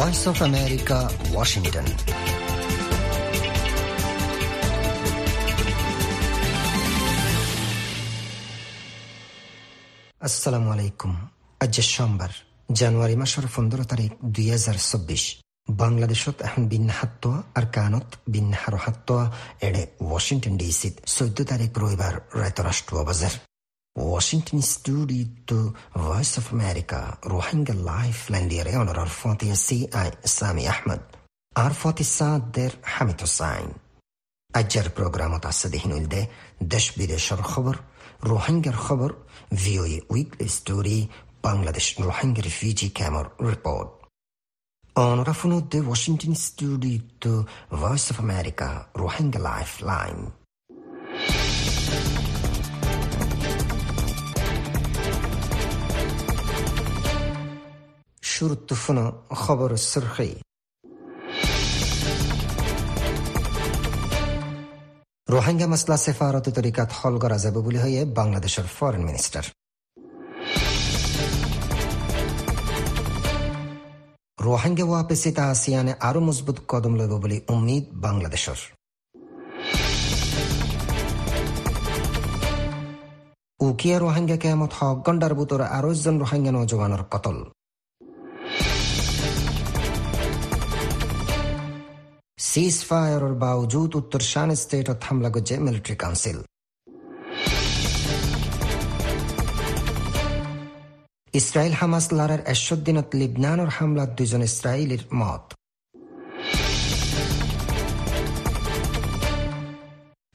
Voice of America Washington আসসালামু আলাইকুম আজ সোমবার জানুৱাৰী মাসৰ পোন্ধৰ তাৰিখ দুই হাজাৰ চৌব্বিছ বাংলাদেশত এখন বিন্যাহাত্ব আৰু কানত বিন্যাহার হাত্ত এডে ৱাশ্বিংটন ডিচিত চৈধ্য তাৰিখ ৰবিবাৰ ৰাষ্ট্ৰীয় বজাৰ Washington studio Voice of America, Rohingya Lifeline diare onorar Fatih C.I. Sami Ahmed আর ফতি সাদের হামিদ হোসাইন আজ্জার প্রোগ্রামত আছে দেহিনুলদে দেশ বিদেশের খবর রোহিঙ্গার খবর VOA weekly story Bangladesh Rohingya refugee ক্যাম্পর report অনরা ফুনুদ্দে Washington studio Voice of America Rohingya life line শুরুত্তুফুনো খবর সুরখি রোহিঙ্গা মাসলা সেফারতি তরিকাত হল করা যাবে বলে হয়ে বাংলাদেশের ফরেন মিনিস্টার রোহিঙ্গা ওয়াপেসিতা আসিয়ানে আরও মজবুত কদম লইব বলে উম্মিদ বাংলাদেশের উকিয়া রোহিঙ্গা কেমত হক গন্ডার বুতর আরও জন রোহিঙ্গা নজওয়ানের কতল सीज फायर और बावजूद उत्तर शान स्टेट और हमला गुजे मिलिट्री काउंसिल ইসরায়েল হামাস লড়ার একশো দিনত লিবনানোর হামলাত দুজন ইসরায়েলির মত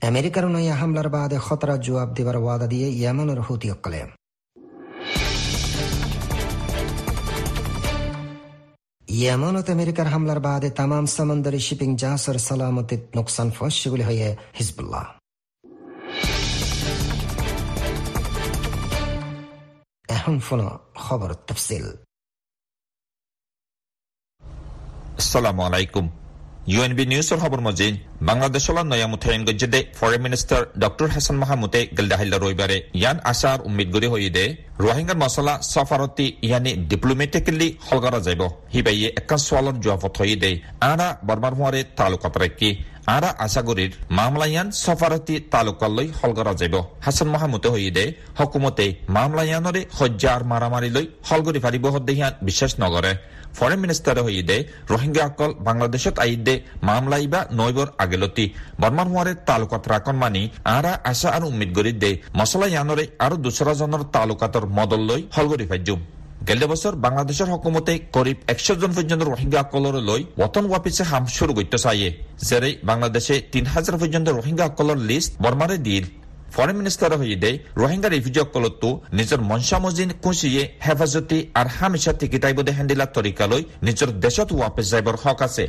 আমেরিকার নয়া হামলার বাদে খতরা জবাব দেবার ওয়াদা দিয়ে ইয়ামানের হুতি অকলে ইয়ামানত আমেরিকার হামলার বাদে তামাম সামান্দারি শিপিং জাহাজের সালামতিত নোকসান ফস সেগুলি হয়ে হিজবুল্লাহ এখন ফোন খবর তফসিল আসসালামু আলাইকুম ইউএনবি নিউজৰ খবৰ মজিন। বাংলাদেশৰ নয়া মুথাইন গজ্জেদে ফৰেন মিনিষ্টাৰ ডক্টৰ হাছান মাহমুদে গেলদাহিল্লা ৰবিবাৰে ইয়ান আশাৰ উম্মিদ কৰি হৈদে ৰোহিংগাৰ মছলা সফাৰতি ইয়ানি ডিপ্লোমেটিকেলি হলগাৰা যাব। সিবাইয়ে একা সোৱালৰ জোৱাফত হৈদে আনা বৰ্মাৰ হোৱাৰে তালুকাত ৰাখি। আৰা আশাগুৰিৰ মামলায়ান সফাৰতি তালুকালৈ হলগৰা যাব। হাছান মাহমুদে হৈদে হকুমতে মামলায়ানৰে সজ্জাৰ মাৰামাৰিলৈ হলগৰি ফাৰিব সদেহিয়ান বিশ্বাস নকৰে। ফৰেন মিনিষ্টাৰে হৈদে ৰোহিংগাসকল বাংলাদেশত আহিদে মামলাইবা নৈবৰ আগেলতি। বৰ্মাৰ হোৱাৰে তালুকাত ৰাকন মানি আৰা আশা আৰু উম্মিদ কৰি দে মছলা ইয়ানৰে আৰু দুচৰাজনৰ তালুকাতৰ মদললৈ হলগৰি ফাইজুম গেলে বছৰ বাংলাদেশৰ হকুমতে করিব একশো জন পর্যন্ত রোহিঙ্গাসকলর লৈ বতন শুরু চাইয়ে বাংলাদেশে তিন হাজার পর্যন্ত রোহিঙ্গাসকলর লিস্ট বর্মারে দিল। ফরেন মিনিষ্টাৰৰ সৈতে ৰোহিংগা ৰিফিউজিসকলতো নিজৰ মঞ্চামজিন কুঁচিয়ে হেফাজতি আৰু হামিছা টিকিটাইবদে হেন্দিলা তৰিকালৈ নিজৰ দেশত ৱাপিছ যাইবৰ হক আছে।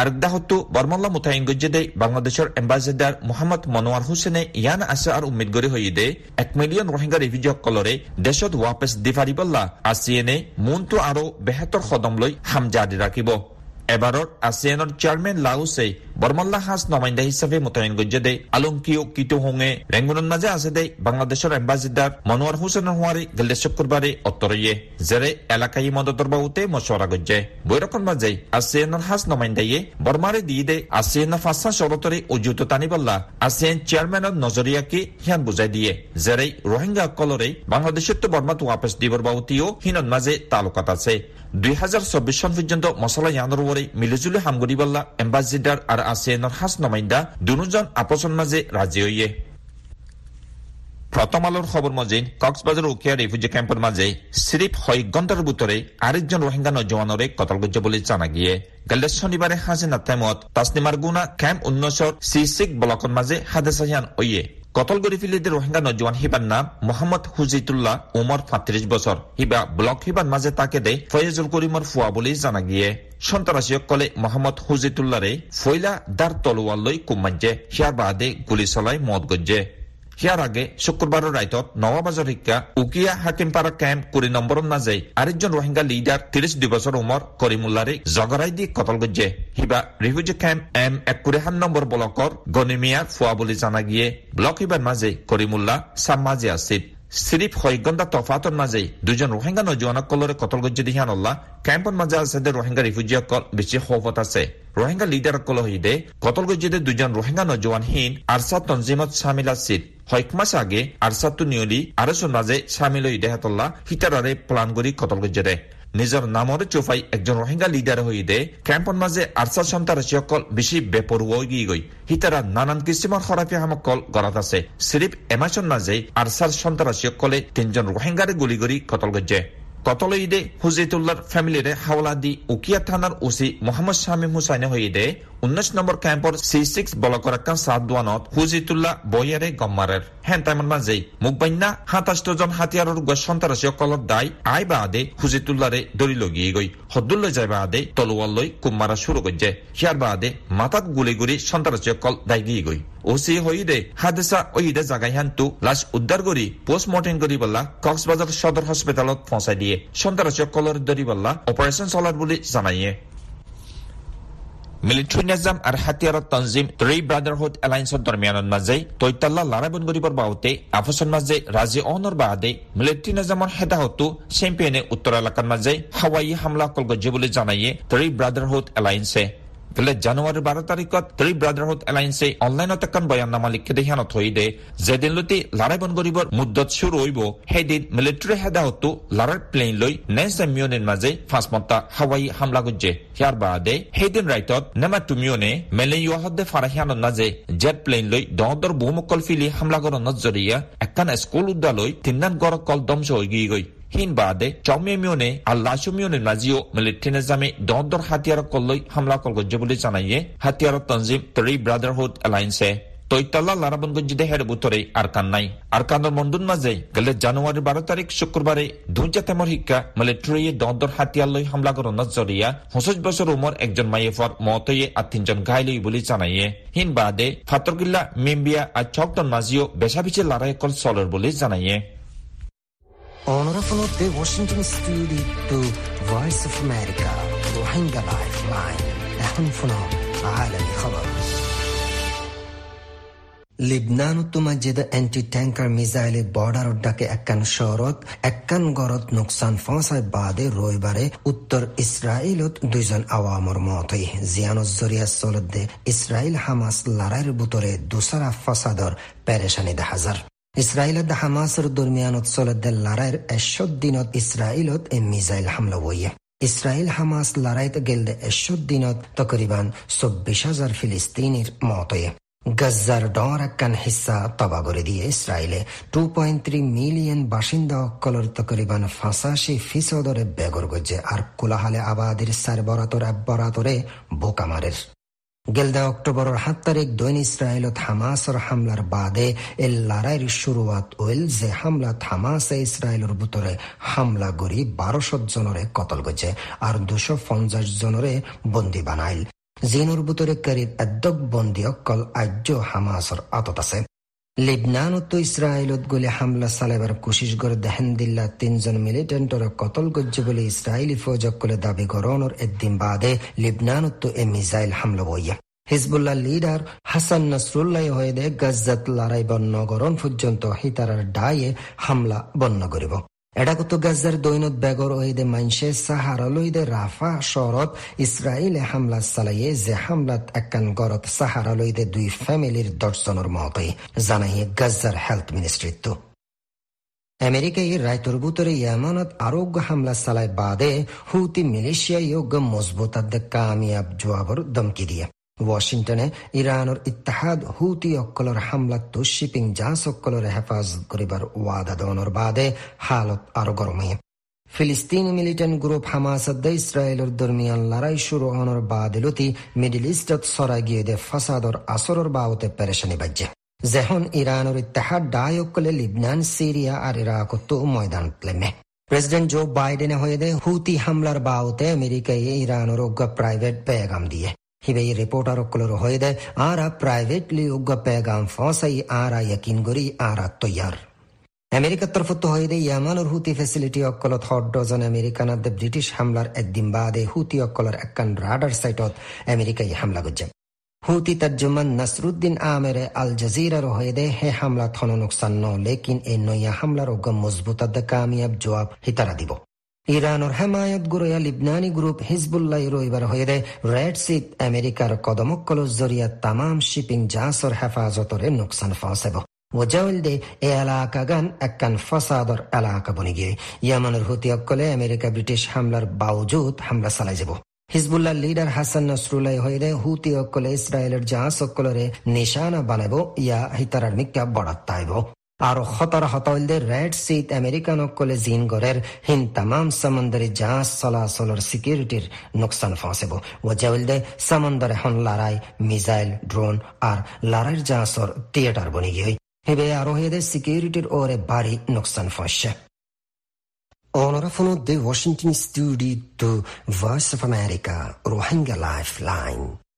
আরেকদাহতো বর্মল্লা মুতাইন গজ্জেদে বাংলাদেশের এম্বাসেডার মোহাম্মদ মনোয়ার হুসেনে ইয়ান আছে আর উম্মিদ গরি হইদে এক মিলিয়ন রোহিঙ্গা রিফিউজিসকলরে দেশত ওয়াপেস দি পারিবল্লা আসিয়েনে মুনটো আৰু বেহাতৰ সদম লৈ হাম জাৰি ৰাখিব এবাৰৰ আসিয়ানৰ চেয়াৰমেন লাউছে বৰ্মল্লা সাজ নমাইন্দা হিচাপে মোতায়েন গজ্জেদে আলংকিও কিটো হোঙে ৰেংগুনৰ মাজে আছে দে বাংলাদেশৰ এম্বাসিডাৰ মনোয়াৰ হুছেনৰ হোৱাৰী গেলে শুক্ৰবাৰে অত্তৰয়ে, জেৰে এলাকায়ী মদতৰ বাবুতে মছৰা গজ্জে। বৈৰকৰ মাজে আসিয়ানৰ সাজ নমাইন্দায়ে বৰ্মাৰে দি দে আসিয়ানৰ ফাঁচা চৰতৰে উজুত টানিবল্লা আসিয়ান চেয়াৰমেনৰ নজৰীয়াকে সিয়ান বুজাই দিয়ে। জেৰে ৰোহিংগাসকলৰে বাংলাদেশতো বৰ্মাত ৱাপেছ দিবৰ বাবুতিও সিনত মাজে তালুকাত আছে। দুই হাজাৰ চৌবিশ চন পৰ্যন্ত মছলা ইয়ানৰ ওপৰে মিলিজুলি হামগুৰিবাল্লা এম্বাসিডাৰ আৰু আসিয়ানৰ সাজ নমাইন্দা দুজন আপচন মাজে ৰাজি হৈয়ে। প্ৰথম আলোৰ খবৰ মজে কক্সবাজাৰ উকিয়া ৰিফিউজি কেম্পৰ মাজে চিৰিফ হয় ঘণ্টার ভিতৰে আরেকজন রোহিঙ্গা নজওয়ানরে কতল করছে বলে জানা গিয়ে। গেলে শনিবারে হাজিনা টাইমত তাসনিমার গুনা ক্যাম্প উন্নয়সর সি সিক ব্লকের মাঝে হাদেসাহিয়ান ওয়ে কতল গড়ি ফিলিতে রোহিঙ্গা নজওয়ান হিবার নাম মোহাম্মদ হুজিতুল্লাহ উমর ফাত্রিশ বছর। হিবা ব্লক হিবার মাঝে তাকে দে ফয়েজুল করিমর ফুয়া বলে জানা গিয়ে। সন্ত্রাসীসকলে মোহাম্মদ হুজিতুল্লাহরে ফৈলা দার তলোয়াল লৈ কুমাঞ্জে হিয়ার বাদে গুলি চলাই মত গজ্জে ইয়াৰ আগে শুক্ৰবাৰৰ ৰাইটত নৱাবাজৰ শিক্ষা উকিয়া হাকিমপাৰা কেম্প কুৰি নম্বৰত নাযায়। আরেকজন রোহিঙ্গা লিডার তিরিশ দুই বছর উমর করিমুল্লারে জগরাই দি কতল গজ্জে। হিবা রিফিউজি ক্যাম্প এম একুরেহান নম্বর ব্লকৰ গনিমিয়াৰ ফুয়া বুলি জানা গিয়ে ব্লক হিবার মাঝে করিমুল্লা সাম্মাজে আছিল। সিরিপ হইগন্দা তফাতর মাঝে দুজন রোহিঙ্গা নজওয়ানকলরে কতল গজ্জি দিহান অল্লা ক্যাম্পন মাঝে আছে রোহিঙ্গা রিফিউজি অকল বেশি হফত আছে। রোহিঙ্গা লিডার অকল হইদে কতল গজ্জে দুজন রোহিঙ্গা নজওয়ান হিন আরসা তঞ্জিমত সামিল আছিল। হয়ক মাস আগে আরসাতু নিয়লি আরসন মাঝে সামিল হইদে হাতল্লা হিতারারে প্লান করি কতল গজ্জে নিজৰ নামৰ চোফাই একজন ৰোহিংগা লিডাৰ হৈ দে, কেম্পৰ মাজে আৰ্চা সন্তাসীসকল বেছি বেপৰুৱা গৈ সিতাৰা নানান কিছিমৰ খৰাফী সামকল গড়াত আছে। চিৰিফ এমাচন মাজে আৰ্চাৰ সন্তাসীসকলে তিনিজন ৰোহিংগাৰে গুলি কৰি কতল গজ্জে। কতলইদে হুজিতুল্লার ফ্যামিলিরে হাওলা দি উকিয়া থানার ওসি মোহাম্মদ শামিম হুসাইনে হইদে উনিশ নম্বর ক্যাম্পর সি সিক্স ব্লকর একটা সাদওয়ানত হুজিতুল্লাহ বইয়ারে গম্মারের হেন টাইমর মাঝে মুখবাইনা সাতাশট জন হাতিয়ারর গছ সন্ত্রাসী অকলত দায় আই বাদে হুজিতুল্লারে দড়ি লগিয়ে গই হদ্দুল্লৈ যাই বাদে তলোয়াল লৈ কুম্মারা শুরু করছে হিয়ার বাদে মাথাত গুলি গুলি সন্ত্রাসী অকল দায় গিয়ে গই ওসি হইদে হাদেসা ওইদে জাগাই হান্তু লাশ উদ্ধার করি পোস্টমর্টেম করি বললা কক্সবাজার সদর হসপিটালত পৌঁছাই দিয়ে সন্ত্রাসী অকলর দড়ি বললা অপারেশন চলার বুলি জানাইয়ে। মিলিটাৰী নিজাম আৰু হাতিয়াৰৰ তঞ্জিম ত্ৰি ব্ৰাদাৰহুড এলায়েন্সৰ দৰমিয়ানৰ মাজে তৈতাল্লা লাৰাবন কৰিবৰ বাবতে আফচৰ মাজে ৰাজি অনৰ বাদে মিলিটাৰী নিজামৰ হেদাহতো চেম্পিয়নে উত্তৰ এলেকাৰ মাজে হাৱাই হামলা কল গজ্জে বুলি জানায়ে ত্ৰি ব্ৰাদাৰহুড এলায়েন্সে গেলে জানুৱাৰীৰ বাৰ তাৰিখত ত্ৰি ব্ৰাদাৰহুড এলায়েন্সে অনলাইনত এখন বয়াননামা লিখি দেখানত থৈ দে যেদিনলৈকে লাৰাই বন কৰিবৰ মুদ্দত চুৰ হৈব সেইদিন মিলিটাৰী হেদাহতো লাৰাৰ প্লেইন লৈ মিউনিৰ মাজে ফাঁচমতা হাৱাই হামলা গজ্জে ইয়াৰ বাদে সেইদিন ৰাইটত নেমা টুমিয়নে মেলেইয়াহদে ফাৰাহিয়ানত মাজে জেট প্লেইন লৈ দহদৰ বহুমকল ফিলি হামলা কৰণত জৰিয়া এখন স্কুল উদ্যালৈ তিনিনান গড় কল দমচ হৈ গৈ hin baade chawme myone allashu myone nazio military zame dondor হাতিয়ার কল্লই হামলা করগজ্জে বলে জানাইয়ে হাতিয়ার তঞ্জিম ত্রি ব্রাদারহুড অ্যালায়েন্সে তৈতাল্লা লারাবনগঞ্জ দেহের বুতরে আরকান নাই আরকানোর মন্ডুন মাঝে গেলে জানুয়ারি বারো তারিখ শুক্রবারে দুইটা তেমর শিক্ষা মিলিটারি দন্দর হাতিয়ার লই হামলা করার জরিয়া পঁচিশ বছর উমর একজন মাইয়েফর মতয়ে আর তিনজন ঘাইলই বলে জানাইয়ে হিন বাদে ফাতরগিল্লা মেম্বিয়া আর চকটন মাঝিও বেশা বেশি লড়াই কল চলর বলে জানাইয়ে Honorable the Washington studio to Voice of America روحينجا لايف لاين এখন শোনো عالمي خبر লিবনানত মাজিদ এন্টি ট্যাঙ্কার মিসাইলে বর্ডার ডাকে একখান শহরত একখান গরত নোকসান ফসায় বাদে রবিবারে উত্তর ইসরায়েলত দুইজন আওয়ামর মতই জিয়ানুজ জরিয়া চলদে ইসরায়েল হামাস লড়াইয়ের বুতরে দুসরা ফসাদর পেরেশানি দেখা যায় ইসরায়েলত হামাসের দরমিয়ানত চলদে লড়াইয়ের এশদ দিনত ইসরায়েলত এ মিসাইল হামলা বইয়ে। ইসরায়েল হামাস লড়াইত গেলদে এশদ দিনত তকরিবান চব্বিশ হাজার ফিলিস্তিনির মতয়ে। ডর একখান হিসা তবা করে দিয়ে ইসরায়েলে টু পয়েন্ট থ্রি মিলিয়ন বাসিন্দা অক্কলর তকরিবান ফাঁসাশি ফিসদরে বেগর গজ্জে আর কোলাহালে আবাদির সার বরাতর বরাতরে বোকামারের সাত তারিখ দৈন ইসরায়েলত হামাসর হামলার বাদে এল লড়াইয়ের শুরুয়াত ওয়েল যে হামলাত হামাসে ইসরায়েলের ভিতরে হামলা কৰি বারোশো জনরে কতল গৈছে আর দুশো পঞ্চাশ জনরে বন্দী বানাইল। জিনুর ভিতরে করিব এদ্যক বন্দী অকল আজ্য হামাসর আতত আছে। লিবনানত ইসরায়েলত গলে হামলা চালাইবার কোশিশ করে দেহেন্দিল্লা তিনজন মিলিটেন্টর কতল করছে বলে ইসরায়েলি ফৌজকলে দাবি করণর একদিন বাদে লিবনানত এ মিসাইল হামলা বইয়া। হিজবুল্লাহ লিডার হাসান নাসরুল্লাহ হয়ে দে গজ্জাত লড়াই বন্য গরণ পর্যন্ত হিতারার ডায়ে হামলা বন্য করিব। এডাকুতো গাজার দৈনত বেগর ওইদে মাইনসে সাহারালইদে রাফা শরত ইসরায়েলে হামলা চালাইয়ে যে হামলাত একান গরত সাহারালইদে দুই ফ্যামিলির দর্শনের মতে জানাইয়ে গাজার হেলথ মিনিস্ট্রিত্ব আমেরিকায় রায়তর বুতরে ইয়ামানত আরোগ্য হামলা চালায় বাদে হুতি মিলিশিয়া যোগ্য মজবুত কামিয়াব জবাবর দমকি দিয়ে। ওয়াশিংটনে ইরানের ইত্তাহাদ হুতি অক্কলর হামলাত শিপিং জাহাজ অক্কলর হেফাজত করিবার ওয়াদা দনের বাদে হালত আরও গরম ফিলিস্তিনি মিলিটেন্ট গ্রুপ হামাসদ ইসরায়েলের দরমিয়ান লড়াই শুরু হওয়ার বাদিলতি মিডিল ইস্টত সরাই গিয়ে দে ফাসাদর আসরের বাবতে পেরেশানি বাজ্যে যেহন ইরানের ইত্তাহাদ ডায়কলে লিবনান সিরিয়া আর ইরাক তো ময়দান প্লেমে প্রেসিডেন্ট জো বাইডেনে হয়ে দে হুতি হামলার বাউতে আমেরিকায় ইরানের প্রাইভেট পেগাম দিয়ে ಹಿವೆ ಈ ರಿಪೋರ್ಟರ್ ಒಕ್ಕಲರು ಹೊಯ್ದೆ ಆರ ಪ್ರೈವೇಟ್ಲಿ ಉಗ್ಗ ಪೇಗಾಂ ಫೋಸೈ ಆರ ಯಕಿನ್ ಗುರಿ ಆರ ತೊಯ್ಯಾರ್ আমেরিকার তরফত হইদে ইয়ামানুর হুতি ফেসিলিটি অকলত হট ডজন আমেরিকানাদ ব্রিটিশ হামলার একদিন বাদে হুতি অকলর একখান রাডার সাইটত আমেরিকায় হামলা করছে হুতি তর্জমান নসরুদ্দিন আমেরে আল জজিরার হয়েদে হে হামলা থন নুকসান ন লেকিন এ নইয়া হামলার অজ্ঞ মজবুত কামিয়াব জবাব হিতারা দিব ইরানৰ হেমায়ত গুৰয়া লিবনানী গ্ৰুপ হিজবুল্লাই ৰবিবাৰ হৈৰে ৰেড চিট আমেৰিকাৰ কদমকলৰ জৰিয়া তামাম শ্বিপিং জাহাজৰ হেফাজতৰে নোকচান ফাঁচাব ওজাউলদে এ এলাকা গান একখান ফসাদর এলাকা বনি গিয়ে ইয়ামানের হুতিয়কলে আমেরিকা ব্রিটিশ বাউজুদ হামলা চালাই যাব। হিজবুল্লাহ লিডার হাসান নসরুল্লাহ হইদে হুতি অকলে ইসরায়েলের জাহাজ অকলরে নিশানা বানাব ইয়া হিতারার মিকা আৰু সতৰ হতইলদে ৰেড চিট আমেৰিকান অকলে জিন গড়ের হিন তামাম সমন্দরি জাহাজ চলাচলৰ সিকিউরিটির নোকসান ফসেব। ওজাউলদে সমন্দর এখন লড়াই মিসাইল ড্রোন আর লড়াইয়ের জাহাজর থিয়েটার বনি গিয়ে হেবে আরও হেদে সিকিউরিটির ওরে ভারী নোকসান ফসছে Onorevole de Washington Studio to Voice of America, Rohingya Lifeline.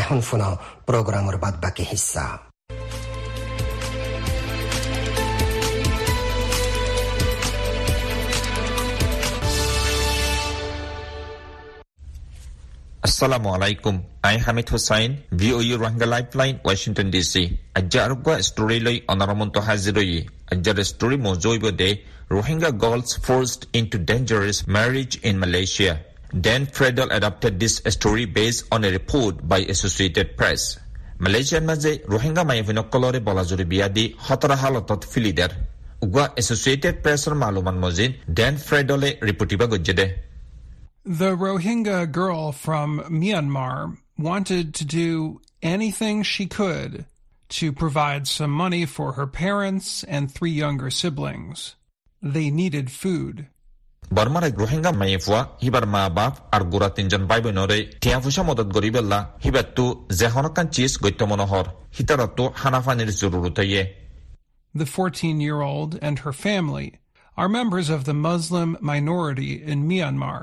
এখন শোনাও প্রোগ্রামের বাদ বাকি হিস্সা Assalamu alaikum. I Hamid Hussain, VOU Rohingya Lifeline, Washington DC. Ajja arugwa story loi onaramonto haziroi. Ajjar story mozoibo de Rohingya girls forced into dangerous marriage in Malaysia. Dan Fredel adapted this story based on a report by Associated Press. মালয়েছিয়ার মাঝে Rohingya মাইফিনকলরে বলাজুরি বিয়াদি হতরা হালতত ফিলিদার উগা associated pressor মালুমান Majid Dan ফ্রেডলে রিপোর্টিবা গজ্জেদে The Rohingya girl from Myanmar wanted to do anything she could to provide some money for her parents and three younger siblings. They needed food. বর্মার এক রোহিঙ্গা মাইফুয়া হিবার মা বাপ আর গোড়া তিনজন ভাই বোনরে টিয়া ফুসা মদত গরিবেল্লা হিবার তু জেহনকান চিজ গৈত্য মনোহর হিতারত্তু হানাফানির জরুরত The 14 year old and her family are members of the Muslim minority in Myanmar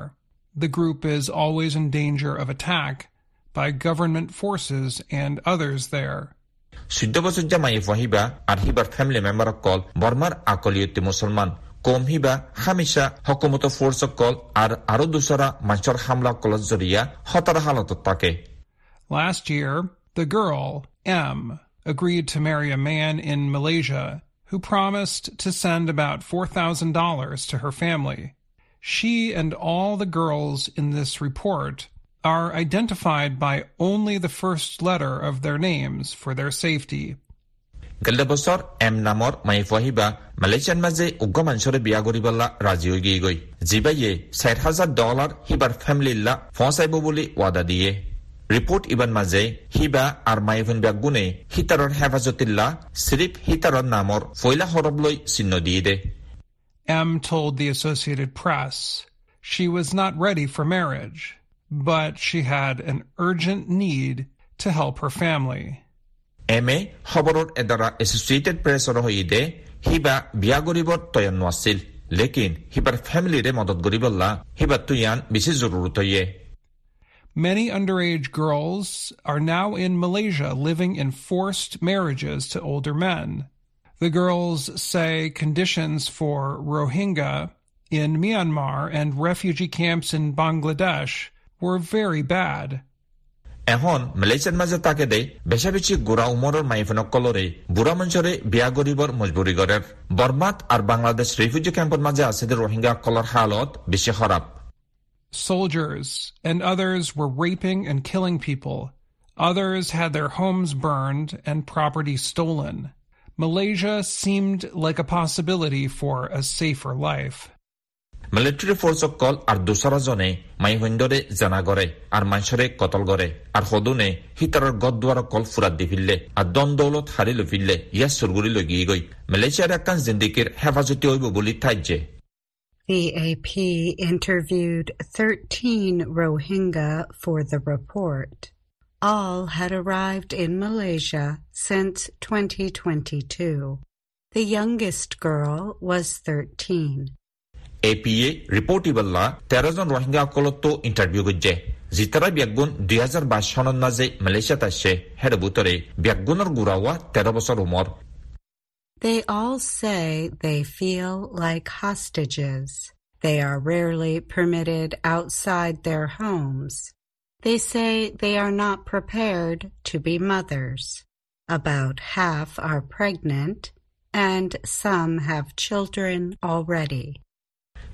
the group is always in danger of attack by government forces and others there. চৈধ্য বছৰীয়া মাইফ হিবা আৰু হিবাৰ ফেমিলি মেম্বাৰ অকল বৰ্মাৰ আকলিয়তী মুছলমান Last year, the girl, M, agreed to marry a man in Malaysia who promised to send about $4,000 to her family. She and all the girls in this report are identified by only the first letter of their names for their safety. গেলে বছৰ M নামৰ মাইফুৱাহিবা Malaysian মাজে উগ্ৰ মাঞ্চৰে বিয়া কৰিবলা ৰাজি হৈ গৈ যিবাইয়ে চাৰি হাজাৰ ডলাৰ সিবাৰ ফেমিলিল্লা ফচাইব বুলি ৱাদা দিয়ে ৰিপৰ্ট ইবান মাজে হিবা আৰু মাইফুন বিয়া গুণে হিতাৰৰ হেফাজতিল্লা চিৰিফ হিতাৰৰ নামৰ ফৈলা সৰব লৈ চিহ্ন দিয়ে দে M told the Associated Press she was not ready for marriage, but she had an urgent need to help her family. M A খবৰৰ এডৰা এছ'চিয়েটেড প্ৰেছৰ সৈতে সিবা বিয়া কৰিবৰ তৈয়াৰ নাছিল লেকিন সিবাৰ ফেমিলিৰে মদত কৰিবলা সিবাৰটো ইয়ান বেছি জৰুৰত Many underage girls are now in Malaysia living in forced marriages to older men. The girls say conditions for Rohingya in Myanmar and refugee camps in Bangladesh were very bad. এখন মালয়েছিয়াৰ মাজে তাকে দে বেচা বেছি গোড়া উমৰৰ মাইফেনকলৰে বুঢ়া মঞ্চৰে বিয়া কৰিবৰ মজবুৰি কৰে বৰ্মাত আৰু বাংলাদেশ ৰিফিউজি কেম্পৰ মাজে আছে দে ৰোহিংগাসকলৰ হালত বেছি খৰাব Soldiers and others were raping and killing people. Others had their homes burned and property stolen. Malaysia seemed like a possibility for a safer life. Military ফৰ্চসকল আৰু দোচৰাজনে মাইভেণ্ডৰে জানা কৰে আৰু মাঞ্চৰে কটল কৰে আৰু সদনে সীতাৰৰ গদদুৱাৰ অকল ফুৰাত দি ফিৰিলে আৰু দন দৌলত হাৰি লৈ ফিৰিলে ইয়াৰ চুৰগুৰি লৈ গিয়ে গৈ মালয়েছিয়াৰ একান জিন্দিগীৰ হেফাজতি হইব বুলি ঠাইজে The AP interviewed 13 Rohingya for the report. All had arrived in Malaysia since 2022. The youngest girl was 13. APA report ইবল্লা তেৰজন ৰোহিংগাসকলতো interview গজ্জে জিতাৰা ব্যাগুন দুই হাজাৰ বাইছ চনত নাজে মালয়েছিয়াত আছে হেৰ বুটৰে ব্যাগুনৰ গুৰাৱা তেৰ বছৰ উমৰ They all say they feel like hostages. They are rarely permitted outside their homes. They say they are not prepared to be mothers. About half are pregnant and some have children already.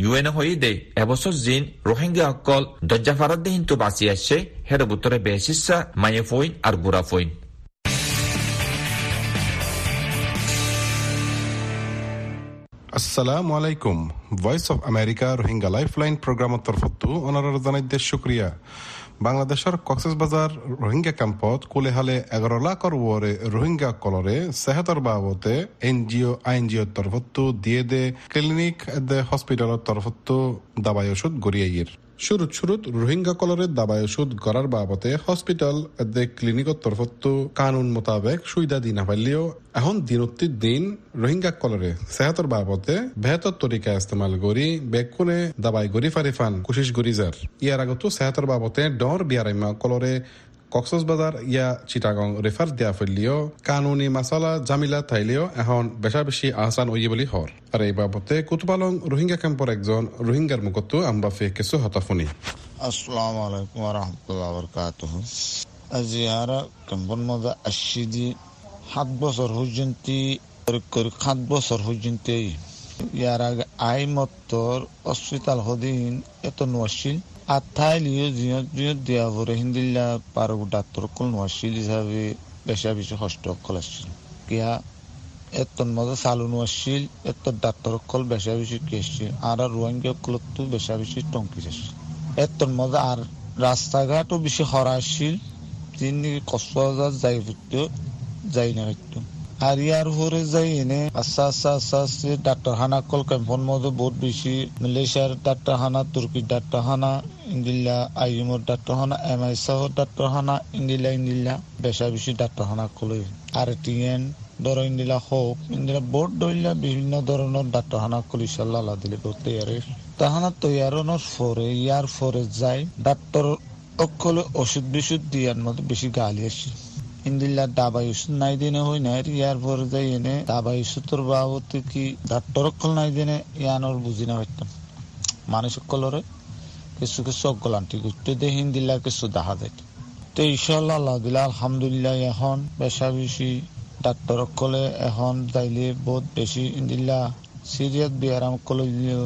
ইউ হয়ে হৈদে এবছৰ জিন অকল দৰ্জাফাৰত হিন্তু বাচি আসছে হের বুতরে বেশিসা মায়ে ফইন আর বুড়া ফইন আসসালামু আলাইকুম। Voice of America Rohingya lifeline প্রোগ্রামের তরফত অনাৰৰ জানাই দেশ বাংলাদেশৰ কক্সেছ কক্সবাজার রোহিঙ্গা ক্যাম্পত কুলেহালে এগারো লাখৰ ওয়ারে রোহিঙ্গা কলরে সেহতর বাবতে এনজিও আইনজিও তরফত দিয়ে দে, ক্লিনিক দে হসপিটালের তরফত দাবাই ওষুধ গৰিয়াইৰ শুরুত শুরুত রোহিঙ্গা কলরে দাবায় ওষুধ করার বাবদে হসপিটাল দে ক্লিনিকত তরফত কানুন মোতাবেক সুবিধা দিনা পাইলেও এখন দিনত্তি দিন রোহিঙ্গা কলরে সেহাতর বাবতে বেহতর তরিকা ইস্তেমাল করি বেকুনে দাবাই গরি ফারিফান কুশিস গরিজার গরি যার ইয়ার আগতো সেহাতর বাবতে ডর বিয়ারাইমা কলরে কক্সবাজার ইয়া চিটাগং রেফার দিয়া ফেললিও কানুনি মাসালা জামিলা থাইলেও এখন বেশা বেশি আহসান ওই বলি হর আর এই বাবতে কুতুপালং রোহিঙ্গা ক্যাম্পর একজন রোহিঙ্গার মুখতো আমরা ফে কিছু হতাফুনি। আসসালামু আলাইকুম রহমতুল্লাহ বরকাতুহ। আজি আর ক্যাম্পর মধ্যে আসছি দি সাত বছর পর্যন্ত সাত বছর পর্যন্ত ইয়ার আগে আই মত্তর হসপিটাল হদিন এত নছিল আর থাইলিও জিয়ত জিয়ত দিয়া ভরে হিন্দিল্লা পারো ডাক্তার কল নছিল হিসাবে বেশা বেশি কষ্ট কল আসছিল কিয়া এতন মধ্যে চালু নছিল এত ডাক্তার কল বেশা বেশি কেসছিল আর রোহিঙ্গা কলত বেশা বেশি টঙ্কি আসছিল এতন মধ্যে আর রাস্তাঘাটও বেশি হরা আসছিল তিনি কক্সবাজার যাই ফুটতো যাই না একটু আর ইয়ার উপরে যাই এনে আস্তে আস্তে আস্তে আস্তে ডাক্তার হানা কল ক্যাম্পন মধ্যে বহুত বেশি। মালয়েশিয়ার ডাক্তার হানা, তুর্কির ডাক্তার হানা ইন্দিল্লা আইএমওর ডাক্তার হানা এম আই সাহর ডাক্তার হানা ইন্দিল্লা ইন্দিল্লা বেশা বেশি ডাক্তার হানা কলে। আর টিএন ধর ইন্দিলা হোক, ইন্দিলা বোর্ড দইলা বিভিন্ন ধরনের ডাক্তার হানা কলি ইনশাল্লাহ আল্লাহ দিলে করতে ইয়ারে তাহানা তৈয়ারনের পরে ইয়ার পরে যাই, ডাক্তার অকলে ওষুধ বিশুদ্ধ দিয়ার মধ্যে বেশি গালি আসছে ইন্দিল্লা দাবা ইউসুদ নাই দিনে হই না ইয়ার পরে যাই এনে দাবা ইউসুতর বাবতে কি ডাক্তার অকল নাই দিনে, ইয়ানোর বুঝি না হইতাম। মানুষ অকলরে কিছু কিছু অকলান্তি করতে দে হিন্দিল্লা কিছু দেখা যায় তো ইনশাল্লাহ আল্লাহ দিলা, আলহামদুলিল্লাহ, এখন বেশা বেশি ডাক্তার অকলে এখন যাইলে বহুত বেশি ইন্দিল্লা সিরিয়াস বিয়ারাম কলে দিও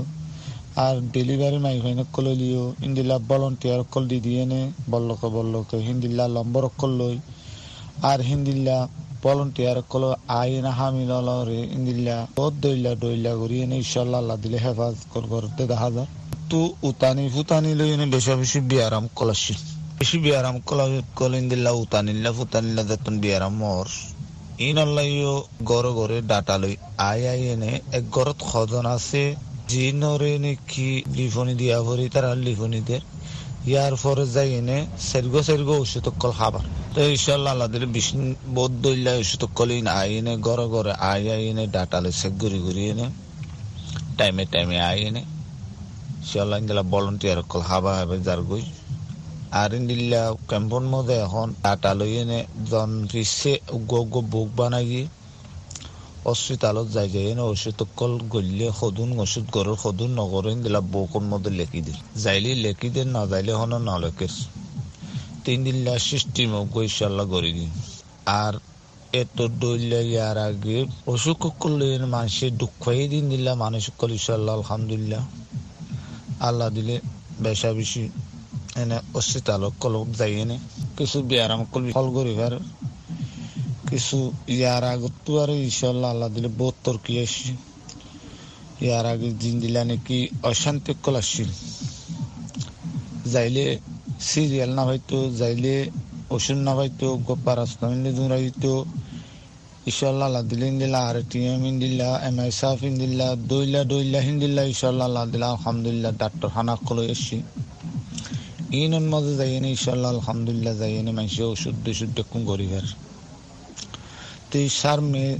আর ডেলিভারি মাই হয় কলে দিও ইন্দিল্লা ভলন্টিয়ার অকল দি দিয়ে নে বল্লকে বল্লকে হিন্দিল্লা লম্বর অকল লই আর হিন্দিল্লা ভলন্টিয়ার কলো আইনা হামিল রে ইন্দিল্লা বহুত দইলা দইলা করি এনে ইনশাল্লাহ আল্লাহ দিলে হেফাজ করতে দেখা যায়। তো উতানি ফুতানি লই এনে বেশা বেশি বিয়ারাম কলাসি। বেশি বিয়ারাম কলা কল ইন্দিল্লা উতানিল্লা ফুতানিল্লা দেতন বিয়ারাম মর। ইন আল্লাহ গড়ে গড়ে ডাটা লই আই আই এনে এক গড়ত খজন আছে। জিনরে নাকি লিফনি দিয়া ভরি তারা লিফনি দের ইয়ার পরে যাই এনে সেরগো সেরগো ওষুধ কল খাবার। তো ইনশাল্লাহ আল্লাহ দিলে বিষ্ণু বোধ দইলা ওষুধ কল ইন আই এনে ঘরে ঘরে আই আই এনে ডাটালে সে ঘুরি ঘুরি এনে টাইমে টাইমে আই এনে। ইনশাল্লাহ ইন্দিলা ভলন্টিয়ার কল হাবা হবে যার গই। আর ইন্দিল্লা ক্যাম্পন মধ্যে এখন ডাটা লই এনে জন পিছে গো গো বুক বানাই হসপিটালত যাই যাই এনে ওষুধ কল গলিয়ে সদুন ওষুধ গরের সদুন নগরে দিলা বউকর মধ্যে লেখি দিল। যাইলে লেখি দেন না যাইলে হন না লেখের তিন দিল্লা সিস্টেম ইনশাল্লাহ গড়ি দিন আর এত দইলে ইয়ার আগে অসুখ করলে মানুষের দুঃখ দিন দিলা মানুষ কল ইনশাল্লাহ আলহামদুলিল্লাহ। আল্লাহ দিলে বেশা বেশি এনে হসপিটালত কলক যাই এনে কিছু ব্যায়াম করবি ফল করি কিছু ইয়ার আগত আর ইনশাল্লাহ আল্লাহ দিলে বহুত তর্কি আসছি। ইয়ার আগে দিন দিলা নাকি অশান্তি কল আসছিল। যাইলে সিরিয়াল না যাইলে ওষুধ না হয়তো গোপার আসলামিন্দে দূরা হইতো ইনশাল্লাহ আল্লাহ দিলে ইন্দিল্লা আর টিএম এম আই সাফ ইন্দিল্লা দইলা দইলা হিন্দিল্লা ইনশাল্লাহ আল্লাহ দিলা আলহামদুলিল্লাহ ডাক্তার হানা কল এসছি ইনন মধ্যে যাইনি ইনশাল্লাহ আলহামদুলিল্লাহ যাইনি মানুষ ওষুধ টষুধ দেখুন গরিবের। তো সার মেয়ে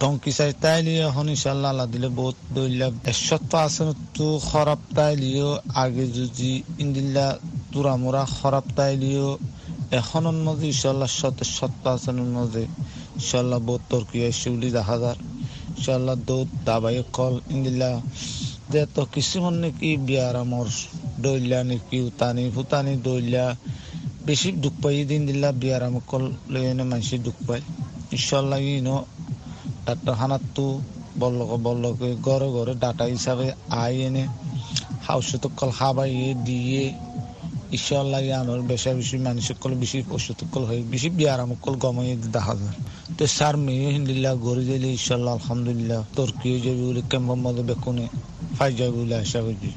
টঙ্কি চাই তাইলি এখন ইনশাল্লাহ আল্লাহ দিলে বহুত দইলা একশত আছে তো খারাপ তাইলিও আগে যদি ইন্দিল্লা তুরা মুরা খারাপ তাইলিও এখন মধ্যে ইনশাল্লাহ শত সত্য আছে মধ্যে ইনশাল্লাহ বহুত তর্কি বলে দেখা যার। ইনশাল্লাহ দৌদ দাবাই কল ইন্দিল্লা যে তো কিছুমান নাকি বিয়ার আমার দইলা নাকি উতানি ফুতানি দইলা বেশি দুঃখ পাই দিন দিলা বিয়ার আমার কল লইনে মানুষ দুঃখ পায়। ইনশাল্লাহ ইনো ডাক্তার হানাতো বল্লকে বল্লকে ঘরে ঘরে ডাটা হিসাবে আই এনে হাউসত কল খাবাই দিয়ে ইনশাল্লাহ আনোর বেশা বেশি মানুষের কল বেশি ওষুধ কল হয় বেশি বিয়ার আমার কল গমাই দেখা যায় তো সার মেয়ে হিন্দিল্লা গড়ে দিলে ইনশাল্লাহ, আলহামদুলিল্লাহ, তোর কি হয়ে যাবে বলে কেমন মধ্যে বেকুনে ফাই যাবে বলে আশা করছি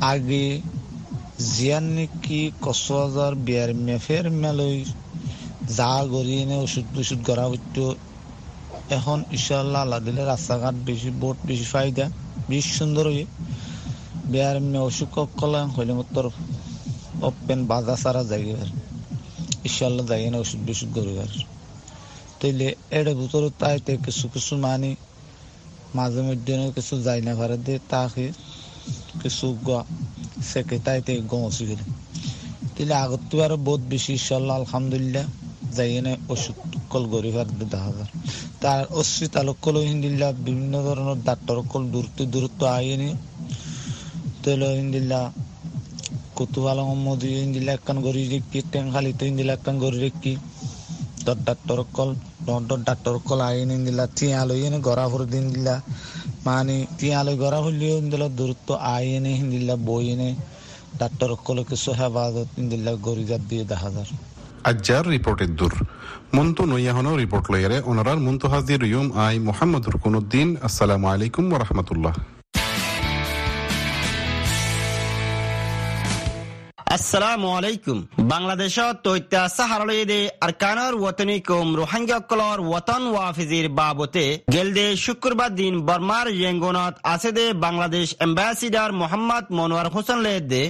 আগে জিয়ান নাকি কষ্ট হাজার বিয়ার মেফের মেলই যা গড়ি এনে ওষুধ টষুধ করা হইতো, এখন ইনশাল্লাহ আল্লাহ দিলে রাস্তাঘাট বেশি, বোট বেশি ফায়দা, বেশ সুন্দর হয়ে বিয়ার মে অসুখ কলা হইলে তোর ওপেন বাজা সারা জায়গার ইনশাল্লাহ যাই না ওষুধ বিষুধ গরিবার তাইলে এর ভিতরে তাইতে কিছু কিছু মানি, মাঝে মধ্যে কিছু যাই না পারে দে, তাকে কিছু সেকে তাইতে গছি গেলে। তাইলে আগত আরও বহুত বেশি ইনশাল্লাহ আলহামদুলিল্লাহ। যাই না ওষুধ কল গরিবার দেখা যায়। তার অশ্বিত আলোক কল হিন্দিল্লা বিভিন্ন ধরনের ডাক্তার কল দূরত্ব দূরত্ব আইনি। তাহলে হিন্দিল্লা কুতুবাল মোদি হিন্দিল্লা একখান গড়ি রেখি টেং খালিতে হিন্দিল্লা একখান গড়ি রেখি তোর ডাক্তার কল ডর ডাক্তার কল আইন হিন্দিল্লা তিয়া লই এনে গড়া ভরে দিন দিলা মানে তিয়া লই গড়া হলিও হিন্দিল্লা দূরত্ব আইনে হিন্দিল্লা বই এনে ডাক্তার কল কিছু হেফাজত হিন্দিল্লা গড়ি জাত দিয়ে দেখা যায়। আজ্জার রিপোর্টের দূর। মন্তু নৈয়াহন রিপোর্ট লয়ারে ওনারার মন্তু হাজির ইউম আই মোহাম্মদ রুকুনুদ্দিন আসসালামু আলাইকুম ওয়া assalamu alaikum. বাংলাদেশত তৈত্যা সাহারলয়েদে আরকানর ওয়াতনি কুম রোহিঙ্গা কলর ওয়াতন ওয়াফিজির বাবতে গেলদে শুক্রবার দিন বর্মার ইয়েঙ্গনত বাংলাদেশ এম্বাসিডার মোহাম্মদ মনোয়ার হোসেন লেদে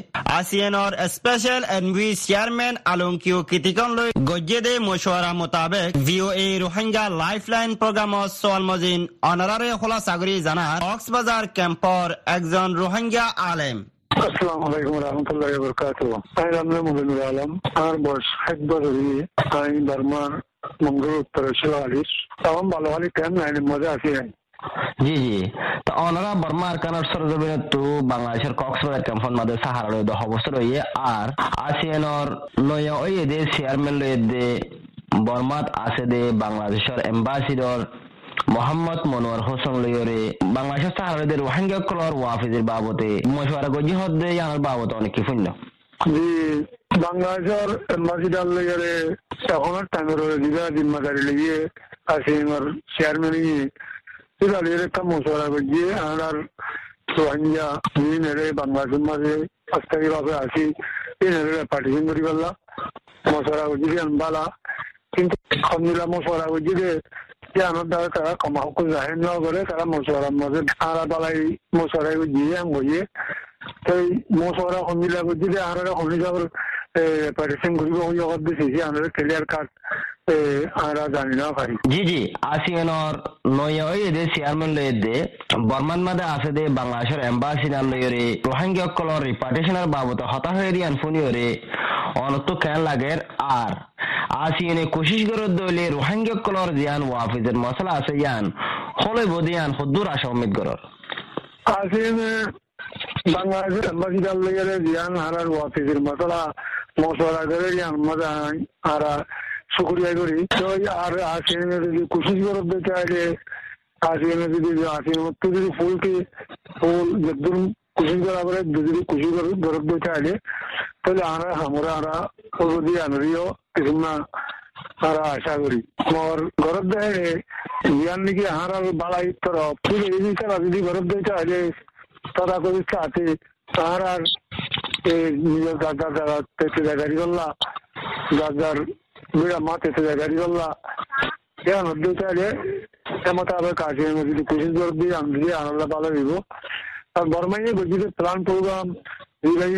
স্পেশাল এনভি চেয়ারম্যান আলমকিউ কিতিকন লৈ গজ্জেদে মশওয়ারা মোতাবেক ভিওএ রোহিঙ্গা লাইফলাইন প্রোগ্রামত সোয়াল মজিন অনারারে খোলা সাগরি জানার কক্সবাজার ক্যাম্পর একজন রোহিঙ্গা আলেম আসসালামু আলাইকুম আলম বয়স আমি মঙ্গল তখন ভালো ভালো মধ্যে আছি। জি জি। তো অনারা বর্মা আরকানার সরজমিনে তো বাংলাদেশের কক্সবাজার ক্যাম্পন সাহারা দহ বছর আর আসিয়ানর ওই দে চেয়ারম্যান লয়ে দে বর্মাত আছে দে বাংলাদেশের এম্বাসিডর মোহাম্মদ মনোয়ার হোসেন লইরে বাংলাদেশের সাহারাদের রোহিঙ্গা কলর ওয়াফিজের বাবতে মশওয়ারা গজি হদ্দে জানার বাবতে অনেক কি শূন্য জি বাংলাদেশের এম্বাসিডার লেগে এখন টাইমের দিদা জিম্মাদারি লেগে আছে আমার চেয়ারম্যান ইয়ে একটা মশলা করছি আর রোহিঙ্গা নেড়ে বাংলাদেশের মাঝে অস্থায়ী ভাবে আসি নেড়ে পার্টিশন করি পারলা মশলা করছি আনবালা কিন্তু সন্দিলা মশলা করছি যে যে আমার দ্বারা তারা জাহির ন করে তারা মাঝে আড়া পালাই মশলা দিয়ে বইয়ে তো মশলা সন্দিলা করছি যে আড়া সন্দিলা পার্টিশন করিব দিছি যে আনারে ক্লিয়ার কাট আরা জানি না পারি জি জি আসিয়ানর নয়া ওই দে চেয়ারম্যান লয়ে দে বর্মান মাদে আছে দে বাংলাদেশের এম্বাসি নাম লইরে রোহিঙ্গা কলর রিপার্টিশনের বাবদ হতা হয়ে দিয়ান ফুনিয়রে অনত কেন লাগের আর আসিয়ানে কোশিশ করে দইলে রোহিঙ্গা কলর জিয়ান ওয়াফিজের মশলা আছে ইয়ান হলে বদিয়ান হদ্দুর আশা উম্মিদ করর আসিয়ানে বাংলাদেশের এম্বাসিডার লেগে জিয়ান হারার ওয়াফিজের মশলা মশলা করে জিয়ান মজা হারা, শুক্রিয়া করি। তো আর আসিয়ানে যদি কোশিশ করে দিতে চাইলে আসিয়ানে যদি আসিয়ান মতো যদি ফুলকে ফুল একদম কোশিশ করা করে যদি কোশিশ করে গরব দিতে চাইলে তাহলে আমরা আমরা আমরা দিয়ে আনরিও কিছুনা আর আশা করি। মোর ঘরত দেহে ইয়ান নাকি আর বালাই তরফ তুই এই জিনিসটা যদি ঘরত দেয় তাহলে তারা করি কাটে তাহার আর নিজের দাদার দাদা পেতে দেখারি করলা দাদার বিড়া মা পেতে দেখারি করলা এখন দুটারে এমত আবার কাটিয়ে আমি যদি কুশি জোর দিয়ে আমি যদি আনন্দ ভালো দিব আর বর্মাইয়ে বলছি যে, প্রাণ প্রোগ্রাম দিবাই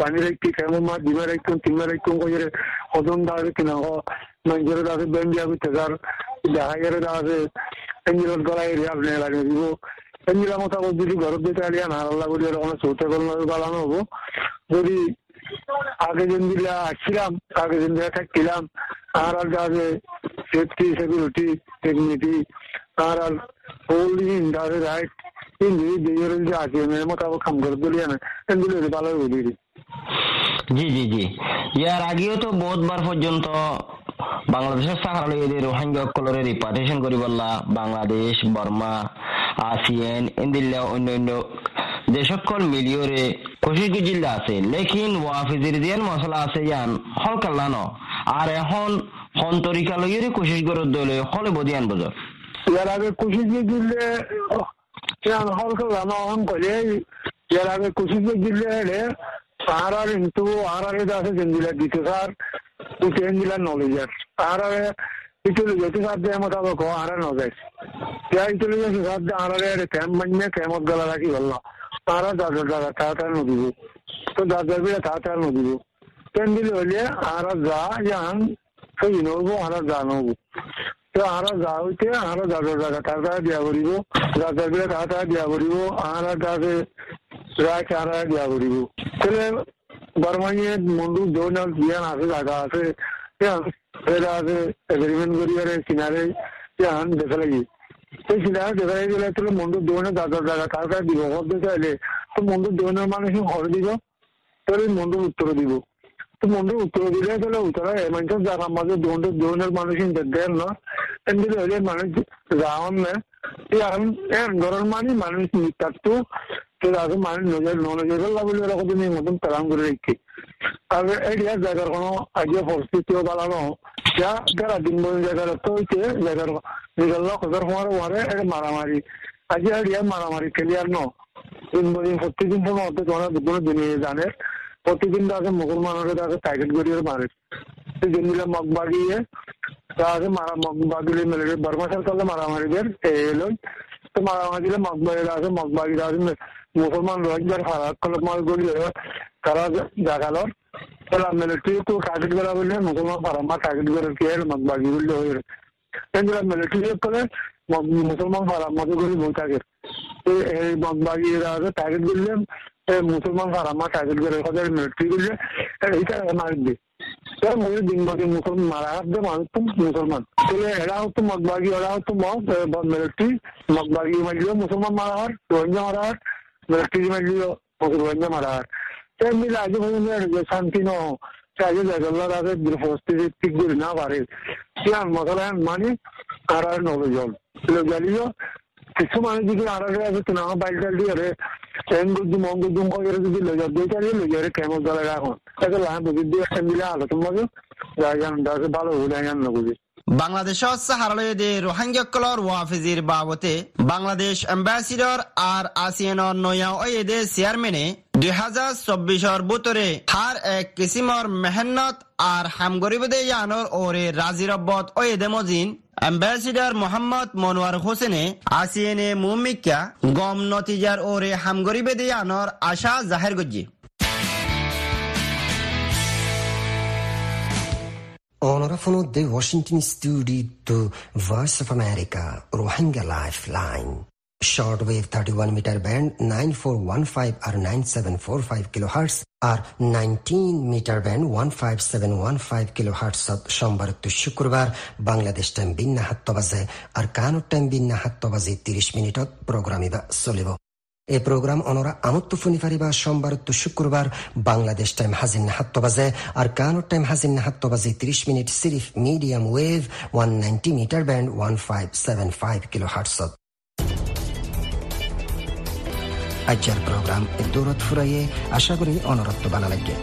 বানি রাখি কেন মা দিবা রাখতাম তিনবার রাখতাম কই রে হজম দাঁড়াবে কিনা হ মঞ্জুর দাঁড়াবে দেখা গেলে দাঁড়াবে এঞ্জিনের দিব। যদি আলিয়া না আল্লাহ করি করলে গালানো হব যদি আগে দিন দিলে আসছিলাম আগে দিন দিলে আর আর সেফটি সিকিউরিটি টেকনিটি আর আর হোল্ডিং দাঁড়ে রাইট যে আছে কাম করে না এগুলো ভালো বলি জি জি জি। ইয়ার আগেও তো বহুতবার পর্যন্ত বাংলাদেশের সাহারালয়ীদের রোহিঙ্গা কলরে রিপার্টেশন করি বললা, বাংলাদেশ, বর্মা, আসিয়ান, ইন্দিল্লা অন্য অন্য যে সকল মিলিয়রে কোশিকি জিল্লা আছে? লেকিন ওয়াফিজির দিয়ান মশলা আছে, ইয়ান হল কাল্লানো আর এখন হন তরিকা লইয়ের কোশিশ গরর দলে হলে বদিয়ান বজর। ইয়ার আগে কোশিকি জিল্লে yan halka lama ham kole yarabe kusibe gille hele arar into arare dase jengila dite sar ute jengila knowledge arare itulu joti sadde amata ko ara knowledge ya itulu joti sadde arare re kem manne kemot gala raki walla ara daga daga tata no dibu to daga bile tata no dibu kendile hole ara za yan so you know ara za no আহারা যা হইতে আহারা যা জায়গা টাকা দিয়া করিব রাজা বিলে টাকা দিয়া করিব আহারা তাকে রাখ আহারা দিয়া করিব তাহলে বর্মাইয়ের মন্ডু জোন আর জিয়ান আছে, জায়গা আছে। এরা আছে এগ্রিমেন্ট করি আর কিনারে জাহান দেখা লাগি। সেই কিনারে দেখা লাগি গেলে তাহলে মন্ডু দোনে দাদার জায়গা কার কার দিব হব চাইলে। তো মন্ডু দোনের মানুষ হর দিব? তাহলে মন্ডু উত্তর দিব। তো মন্ডু উত্তর দিলে তাহলে উত্তর এমনটা জায়গা মাঝে দোনের দোনের মানুষ দেন না। এমনি হলে মানুষ যাওয়ান না। ধরন মানে মানুষ তার তো থাকতো তাকে মানুষ নজর নজর লাগলে এরকম তুমি মতন তালাম করে রেখে। আর এরিয়া জায়গার কোনো আগে পরিস্থিতিও বাড়ানো যা যারা দিন জায়গার তো জায়গার হওয়ার এটা মারামারি। আজ মারামারি ক্লিয়ার ন দিন অত তোমার কোনো দিনে জানে। প্রতিদিন মুসলমানরা টার্গেট করিয়ে মারে। যেগুলো মগবাগিয়ে তাকে মারা মগবাগিলে মেলে বর্মা সরকার এলো। তো মারামারি দিলে মগবাগি আছে মগবাগি আছে মুসলমান রোহিঙ্গার হারাত কলম মাল গড়ি তারা জাগালর তারা মিলিটারি তো টার্গেট করা বললে মুসলমান ফারামা টার্গেট করে কে মগবাগি বললে হয়ে এগুলো মিলিটারি করে মুসলমান ফারামাকে করে বই থাকে এই মগবাগি টার্গেট করলে মুসলমান ফারামা টার্গেট করে ওদের মিলিটারি করলে এইটা মারবে। তার দিন বাকি মুসলমান, মারা হাতে মানুষ তো মুসলমান। তাহলে এরা হতো মগবাগি ওরা হতো মগ মিলিটারি মগবাগি মারলেও মুসলমান মারা হার রোহিঙ্গা মারা হার মিলিটারি মারলেও রোহিঙ্গা মারা হার তাই মিলে আগে পর্যন্ত শান্তি ন আগে জায়গার আগে পরিস্থিতি ঠিক করে না পারে ইয়ান মশলা মানে আর আর নবে জল জ্বালিও কিছু মানুষ যদি আর আগে আছে না বাইক চাল দিয়ে engudum ongudum koyere যদি লইয়া দুইটা দিয়ে লইয়া কেমন দলে রাখুন তাকে লাইন বুঝি দিয়ে একটা মিলে আলোচনা মাঝে জায়গান দাসে ভালো হলে জায়গান না বুঝি বাংলাদেশত সাহারালয়দে রোহিঙ্গাকলর ওয়াফিজির বাবতে বাংলাদেশ এম্বাসিডর আর আসিয়ানর নয়া ওয়েদে চেয়ারম্যানে দুই হাজার চব্বিশর বুতরে হার এক কিসিমর মেহনত আর হামগরিবদে ইয়ানর ওরে রাজিরব্বত ওয়েদে মজিন অ্যাম্বাসিডার মোহাম্মদ মনোয়ার হোসেনে আসিয়েনে মুমিকা গম নতিজার ওরে হামগরিবে দিয়ানর আশা জাহের গজ্জি। Onorevole the Washington studio to Voice of America Rohingya Lifeline. Shortwave 31 meter band 9415 or 9745 kilohertz or 19 meter band 15715 kilohertz সোমবার তো শুক্রবার বাংলাদেশ টাইম বিন্না হাত্ত বাজে আর কানুর টাইম বিন্না হাত্ত বাজে 30 মিনিটত প্রোগ্রাম ইবা চলিব এই প্রোগ্রাম অনরা আমত্ত ফুনি ফারিবা সোমবার তো শুক্রবার বাংলাদেশ টাইম হাজিন হাত্ত বাজে আর কানো টাইম হাজিন হাত্ত বাজে 30 minute সিরিফ medium wave 190 metre band 1575 kilohertz. আজ্জার programme দূরত ফুরাইয়ে আশা করি অনরত্ব বানা লাগে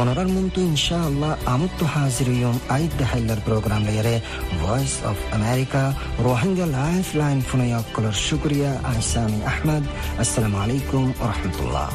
onorar muntu inshallah amuttu haziriyum aidda haylar program lere voice of america rohingya lifeline funayakkolar shukriya aisami ahmad assalomu alaykum va rahmatulloh